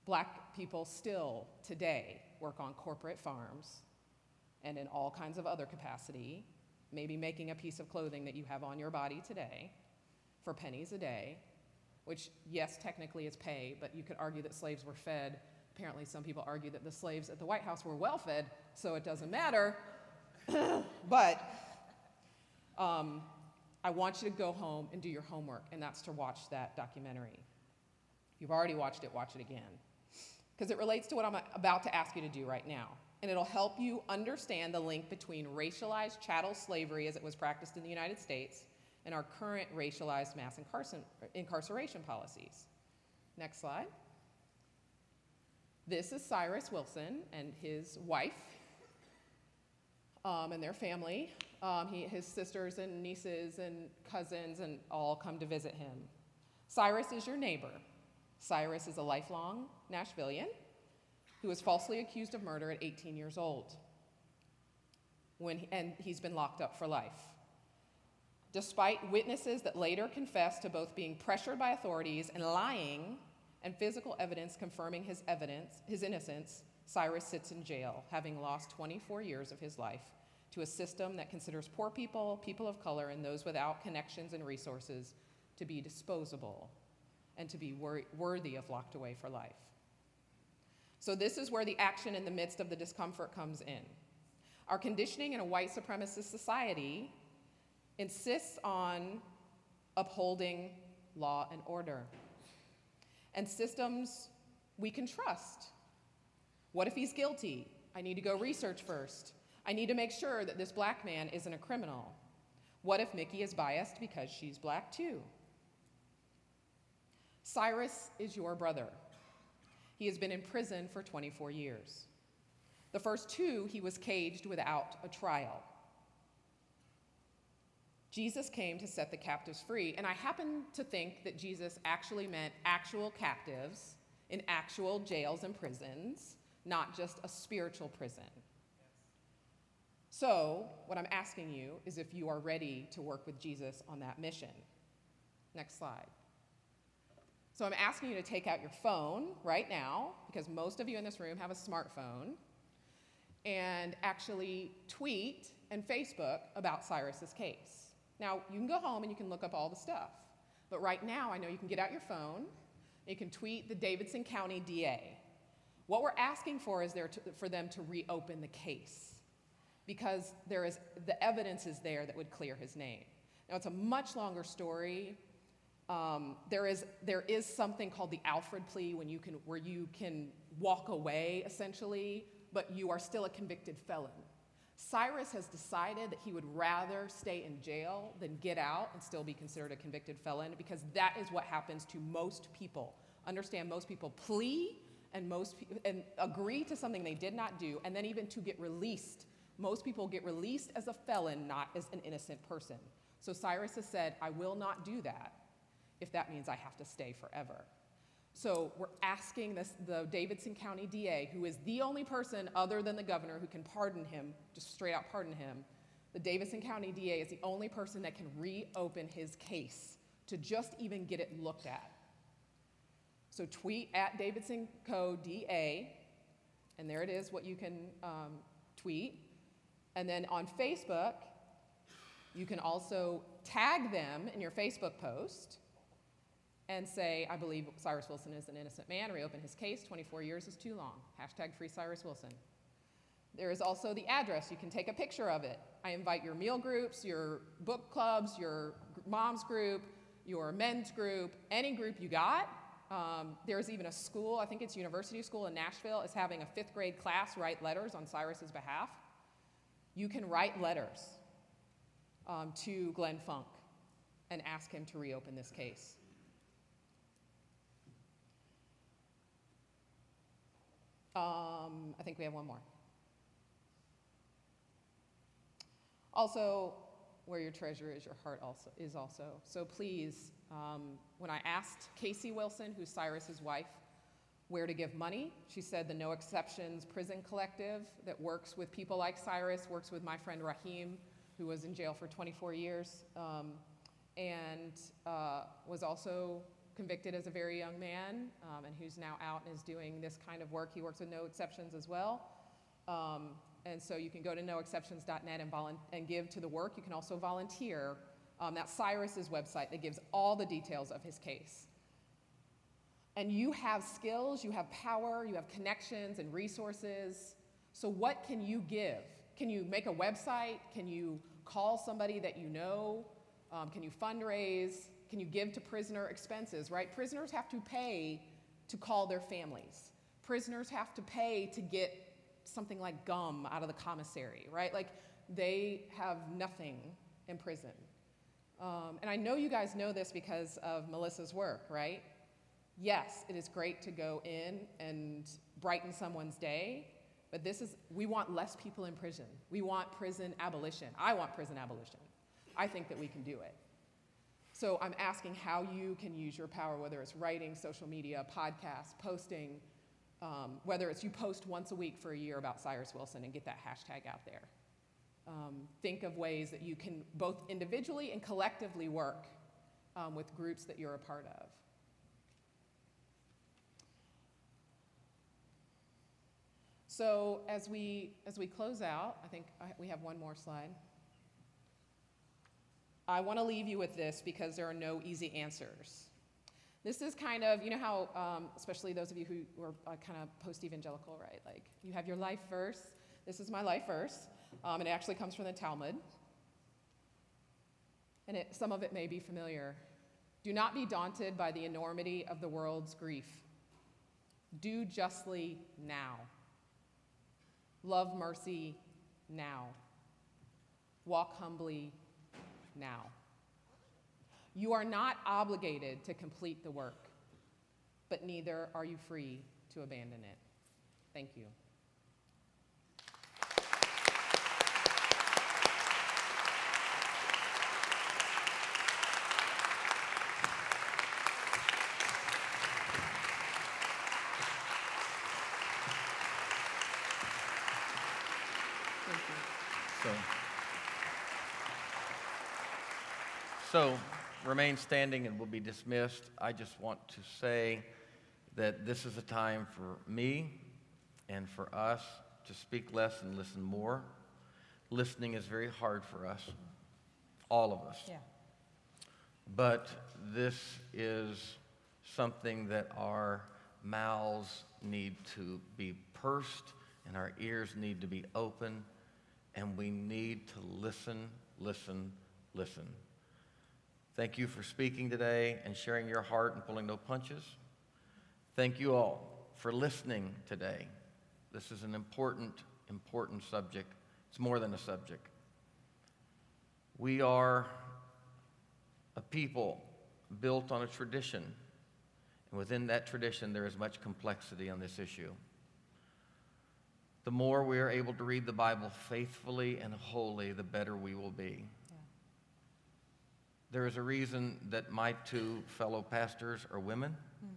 Black people still today work on corporate farms and in all kinds of other capacity, maybe making a piece of clothing that you have on your body today for pennies a day, which, yes, technically is pay, but you could argue that slaves were fed. Apparently, some people argue that the slaves at the White House were well fed, so it doesn't matter. but um, I want you to go home and do your homework, and that's to watch that documentary. If you've already watched it, watch it again. Because it relates to what I'm about to ask you to do right now. And it'll help you understand the link between racialized chattel slavery as it was practiced in the United States and our current racialized mass incarceration policies. Next slide. This is Cyrus Wilson and his wife um, and their family. Um, he, his sisters and nieces and cousins and all come to visit him. Cyrus is your neighbor. Cyrus is a lifelong Nashvillian who was falsely accused of murder at 18 years old. When, and he's been locked up for life. Despite witnesses that later confessed to both being pressured by authorities and lying, and physical evidence confirming his evidence, his innocence, Cyrus sits in jail, having lost 24 years of his life to a system that considers poor people, people of color, and those without connections and resources to be disposable. and to be wor- worthy of locked away for life. So, this is where the action in the midst of the discomfort comes in. Our conditioning in a white supremacist society insists on upholding law and order and systems we can trust. What if he's guilty? I need to go research first. I need to make sure that this black man isn't a criminal. What if Mickey is biased because she's black too? Cyrus is your brother. He has been in prison for 24 years. The first two, he was caged without a trial. Jesus came to set the captives free, and I happen to think that Jesus actually meant actual captives in actual jails and prisons, not just a spiritual prison. So, what I'm asking you is if you are ready to work with Jesus on that mission. Next slide. So, I'm asking you to take out your phone right now, because most of you in this room have a smartphone, and actually tweet and Facebook about Cyrus's case. Now, you can go home and you can look up all the stuff, but right now, I know you can get out your phone, you can tweet the Davidson County DA. What we're asking for is there to, for them to reopen the case because there is, the evidence is there that would clear his name. Now, it's a much longer story. Um, there, is, there is something called the Alford plea when you can, where you can walk away, essentially, but you are still a convicted felon. Cyrus has decided that he would rather stay in jail than get out and still be considered a convicted felon because that is what happens to most people. Understand, most people plea and most and agree to something they did not do, and then even to get released most people get released as a felon, not as an innocent person. So Cyrus has said, I will not do that if that means I have to stay forever. So we're asking this, the Davidson County DA, who is the only person other than the governor who can pardon him, just straight out pardon him. The Davidson County DA is the only person that can reopen his case to just even get it looked at. So tweet at Davidson Co. DA, and there it is what you can um, tweet. And then on Facebook, you can also tag them in your Facebook post and say, I believe Cyrus Wilson is an innocent man, reopen his case, 24 years is too long. Hashtag free Cyrus Wilson. There is also the address. You can take a picture of it. I invite your meal groups, your book clubs, your mom's group, your men's group, any group you got. Um, there's even a school, I think it's University School in Nashville, is having a fifth grade class write letters on Cyrus's behalf you can write letters um, to Glenn Funk and ask him to reopen this case. Um, I think we have one more. Also, where your treasure is, your heart also is also. So please, um, when I asked Casey Wilson, who's Cyrus's wife, where to give money. She said the No Exceptions Prison Collective that works with people like Cyrus, works with my friend Rahim, who was in jail for 24 years, um, and uh, was also convicted as a very young man, um, and who's now out and is doing this kind of work. He works with No Exceptions as well. Um, and so you can go to noexceptions.net and, volu- and give to the work. You can also volunteer. Um, that's Cyrus's website that gives all the details of his case and you have skills, you have power, you have connections and resources. So, what can you give? Can you make a website? Can you call somebody that you know? Um, can you fundraise? Can you give to prisoner expenses, right? Prisoners have to pay to call their families. Prisoners have to pay to get something like gum out of the commissary, right? Like they have nothing in prison. Um, and I know you guys know this because of Melissa's work, right? yes, it is great to go in and brighten someone's day, but this is, we want less people in prison. We want prison abolition. I want prison abolition. I think that we can do it. So I'm asking how you can use your power, whether it's writing, social media, podcasts, posting, um, whether it's you post once a week for a year about Cyrus Wilson and get that hashtag out there. Um, think of ways that you can both individually and collectively work um, with groups that you're a part of. So as we, as we close out, I think we have one more slide. I want to leave you with this because there are no easy answers. This is kind of, you know how, um, especially those of you who are uh, kind of post evangelical, right? Like you have your life verse. This is my life verse. Um, and it actually comes from the Talmud. And it, some of it may be familiar. Do not be daunted by the enormity of the world's grief. Do justly now. Love mercy now. Walk humbly now. You are not obligated to complete the work, but neither are you free to abandon it. Thank you. So, so remain standing and we'll be dismissed. I just want to say that this is a time for me and for us to speak less and listen more. Listening is very hard for us, all of us. Yeah. But this is something that our mouths need to be pursed and our ears need to be open, and we need to listen, listen, listen. Thank you for speaking today and sharing your heart and pulling no punches. Thank you all for listening today. This is an important, important subject. It's more than a subject. We are a people built on a tradition, and within that tradition, there is much complexity on this issue. The more we are able to read the Bible faithfully and wholly, the better we will be. There is a reason that my two fellow pastors are women, mm.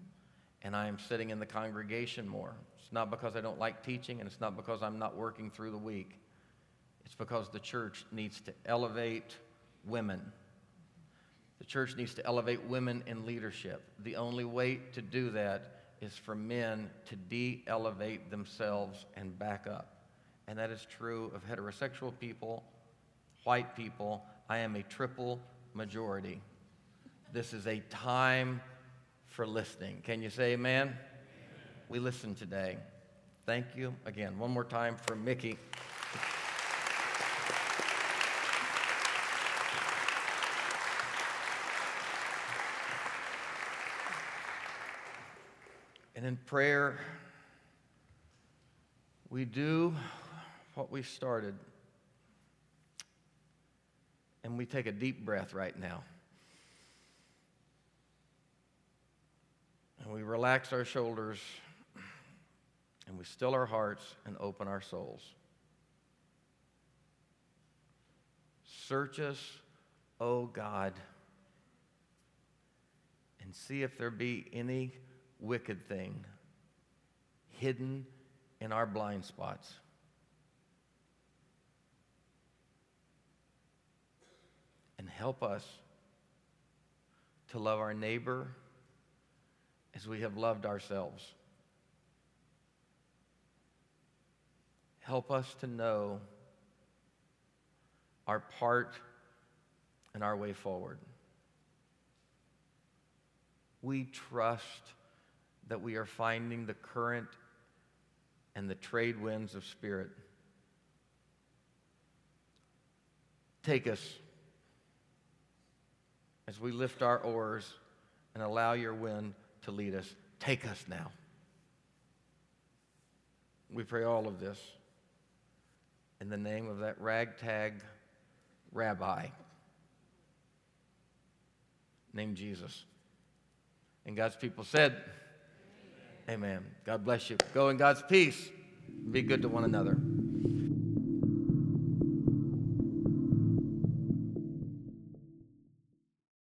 and I am sitting in the congregation more. It's not because I don't like teaching, and it's not because I'm not working through the week. It's because the church needs to elevate women. The church needs to elevate women in leadership. The only way to do that is for men to de elevate themselves and back up. And that is true of heterosexual people, white people. I am a triple majority. This is a time for listening. Can you say amen? amen? We listen today. Thank you again. One more time for Mickey. And in prayer, we do what we started and we take a deep breath right now. And we relax our shoulders and we still our hearts and open our souls. Search us, O oh God, and see if there be any wicked thing hidden in our blind spots. And help us to love our neighbor as we have loved ourselves. Help us to know our part and our way forward. We trust that we are finding the current and the trade winds of spirit. Take us as we lift our oars and allow your wind to lead us. Take us now. We pray all of this in the name of that ragtag rabbi named Jesus. And God's people said, Amen. Amen. God bless you. Go in God's peace. Be good to one another.